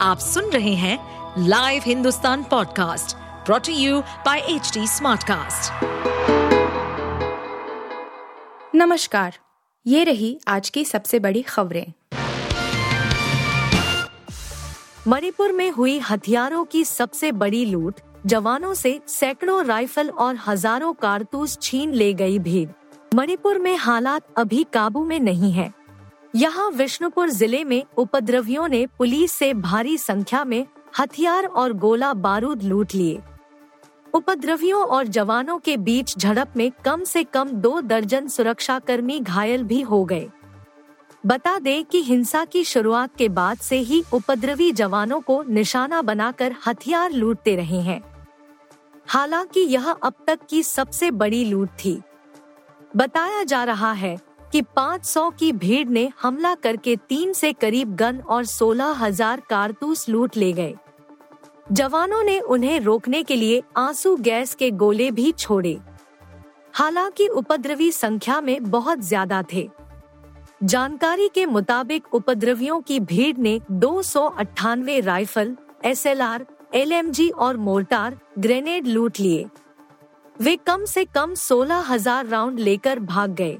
आप सुन रहे हैं Live Hindustan podcast brought to you by H Smartcast. नमस्कार ये रही आज की सबसे बड़ी खबरें। मणिपुर में हुई हथियारों की सबसे बड़ी लूट जवानों से सैकड़ों राइफल और हज़ारों कारतूस छीन ले गई भीड़। मणिपुर में हालात अभी काबू में नहीं है। यहाँ विष्णुपुर ज़िले में उपद्रवियों ने पुलिस से भारी संख्या में हथियार और गोला बारूद लूट लिए। उपद्रवियों और जवानों के बीच झड़प में कम से कम दो दर्जन सुरक्षा कर्मी घायल भी हो गए। बता दें कि हिंसा की शुरुआत के बाद से ही उपद्रवी जवानों को निशाना बनाकर हथियार लूटते रहे हैं। हालाँकि यह अब तक की सबसे बड़ी लूट थी। बताया जा रहा है कि 500 की भीड़ ने हमला करके तीन से करीब गन और सोलह हज़ार कारतूस लूट ले गए। जवानों ने उन्हें रोकने के लिए आँसू गैस के गोले भी छोड़े। हालाँकि उपद्रवी संख्या में बहुत ज़्यादा थे। जानकारी के मुताबिक उपद्रवियों की भीड़ ने दो सौ अट्ठानवे राइफल एसएलआर, एलएमजी और मोर्टार ग्रेनेड लूट लिए। वे कम से कम सोलह हज़ार राउंड लेकर भाग गए।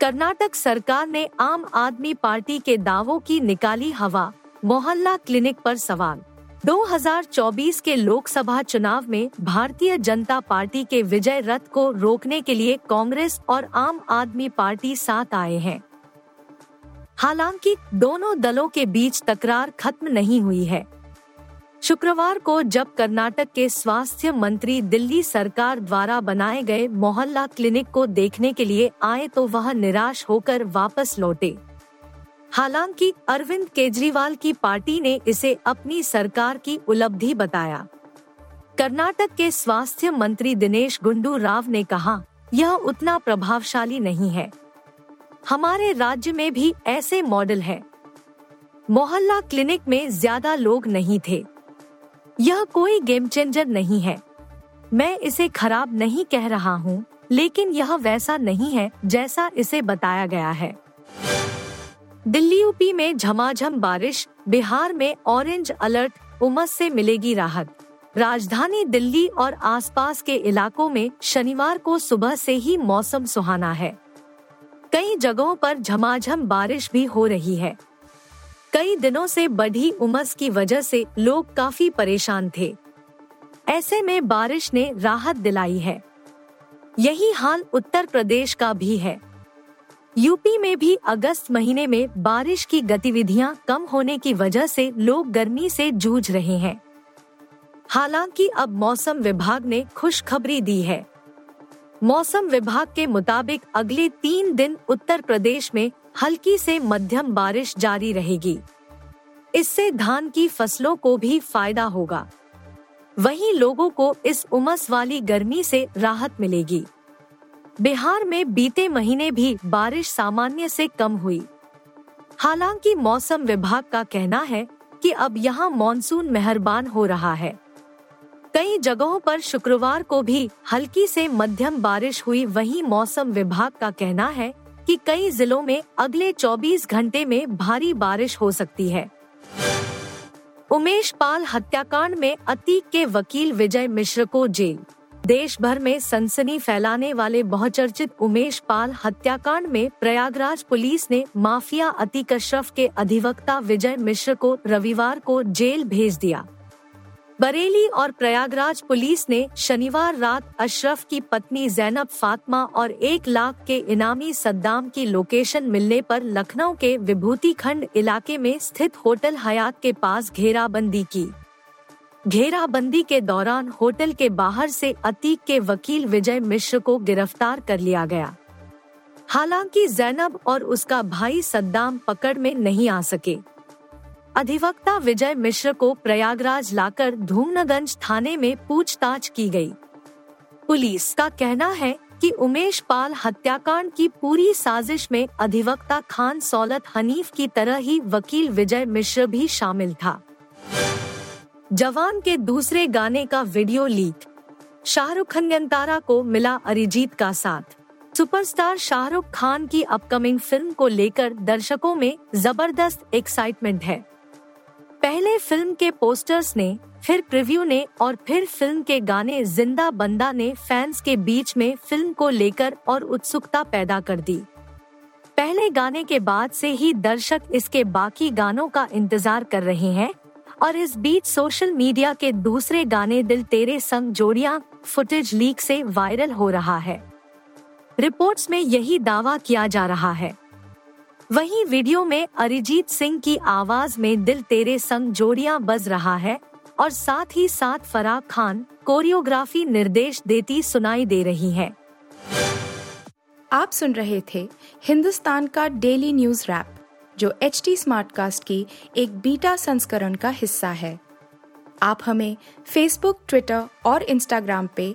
कर्नाटक सरकार ने आम आदमी पार्टी के दावों की निकाली हवा, मोहल्ला क्लिनिक पर सवाल। 2024 के लोकसभा चुनाव में भारतीय जनता पार्टी के विजय रथ को रोकने के लिए कांग्रेस और आम आदमी पार्टी साथ आए हैं। हालाँकि दोनों दलों के बीच तकरार खत्म नहीं हुई है। शुक्रवार को जब कर्नाटक के स्वास्थ्य मंत्री दिल्ली सरकार द्वारा बनाए गए मोहल्ला क्लिनिक को देखने के लिए आए तो वह निराश होकर वापस लौटे। हालाँकि अरविंद केजरीवाल की पार्टी ने इसे अपनी सरकार की उपलब्धि बताया। कर्नाटक के स्वास्थ्य मंत्री दिनेश गुंडू राव ने कहा, यह उतना प्रभावशाली नहीं है। हमारे राज्य में भी ऐसे मॉडल है। मोहल्ला क्लिनिक में ज़्यादा लोग नहीं थे। यह कोई गेम चेंजर नहीं है। मैं इसे खराब नहीं कह रहा हूँ, लेकिन यह वैसा नहीं है जैसा इसे बताया गया है। दिल्ली यूपी में झमाझम बारिश, बिहार में ऑरेंज अलर्ट, उमस से मिलेगी राहत। राजधानी दिल्ली और आसपास के इलाकों में शनिवार को सुबह से ही मौसम सुहाना है। कई जगहों पर झमाझम बारिश भी हो रही है। कई दिनों से बढ़ी उमस की वजह से लोग काफ़ी परेशान थे। ऐसे में बारिश ने राहत दिलाई है। यही हाल उत्तर प्रदेश का भी है। यूपी में भी अगस्त महीने में बारिश की गतिविधियाँ कम होने की वजह से लोग गर्मी से जूझ रहे हैं। हालाँकि अब मौसम विभाग ने खुशखबरी दी है। मौसम विभाग के मुताबिक अगले तीन दिन उत्तर प्रदेश में हल्की से मध्यम बारिश जारी रहेगी। इससे धान की फ़सलों को भी फ़ायदा होगा। वहीं लोगों को इस उमस वाली गर्मी से राहत मिलेगी। बिहार में बीते महीने भी बारिश सामान्य से कम हुई। हालाँकि मौसम विभाग का कहना है कि अब यहाँ मानसून मेहरबान हो रहा है। कई जगहों पर शुक्रवार को भी हल्की से मध्यम बारिश हुई। वहीं मौसम विभाग का कहना है कि कई जिलों में अगले 24 घंटे में भारी बारिश हो सकती है। उमेश पाल हत्याकांड में अतीक के वकील विजय मिश्र को जेल। देश भर में सनसनी फैलाने वाले बहुचर्चित उमेश पाल हत्याकांड में प्रयागराज पुलिस ने माफिया अतीक अशरफ के अधिवक्ता विजय मिश्र को रविवार को जेल भेज दिया। बरेली और प्रयागराज पुलिस ने शनिवार रात अशरफ की पत्नी जैनब फातिमा और एक लाख के इनामी सद्दाम की लोकेशन मिलने पर लखनऊ के विभूति खंड इलाके में स्थित होटल हयात के पास घेराबंदी की। घेराबंदी के दौरान होटल के बाहर से अतीक के वकील विजय मिश्र को गिरफ़्तार कर लिया गया। हालाँकि जैनब और उसका भाई सद्दाम पकड़ में नहीं आ सके। अधिवक्ता विजय मिश्र को प्रयागराज लाकर धूमनगंज थाने में पूछताछ की गई। पुलिस का कहना है कि उमेश पाल हत्याकांड की पूरी साजिश में अधिवक्ता खान सौलत हनीफ की तरह ही वकील विजय मिश्र भी शामिल था। जवान के दूसरे गाने का वीडियो लीक। शाहरुख खन्यंतारा को मिला अरिजीत का साथ। सुपरस्टार शाहरुख खान की अपकमिंग फ़िल्म को लेकर दर्शकों में ज़बरदस्त एक्साइटमेंट है। पहले फ़िल्म के पोस्टर्स ने, फिर प्रिव्यू ने और फिर फ़िल्म के गाने ज़िंदा बंदा ने फैंस के बीच में फ़िल्म को लेकर और उत्सुकता पैदा कर दी। पहले गाने के बाद से ही दर्शक इसके बाकी गानों का इंतज़ार कर रहे हैं और इस बीच सोशल मीडिया के दूसरे गाने दिल तेरे संग जोड़िया फुटेज लीक से वायरल हो रहा है। रिपोर्ट्स में यही दावा किया जा रहा है। वहीं वीडियो में अरिजीत सिंह की आवाज़ में दिल तेरे संग जोड़िया बज रहा है और साथ ही साथ फराह खान कोरियोग्राफी निर्देश देती सुनाई दे रही है। आप सुन रहे थे हिंदुस्तान का डेली न्यूज़ रैप, जो एच टी स्मार्टकास्ट की एक बीटा संस्करण का हिस्सा है। आप हमें फेसबुक ट्विटर और इंस्टाग्राम पे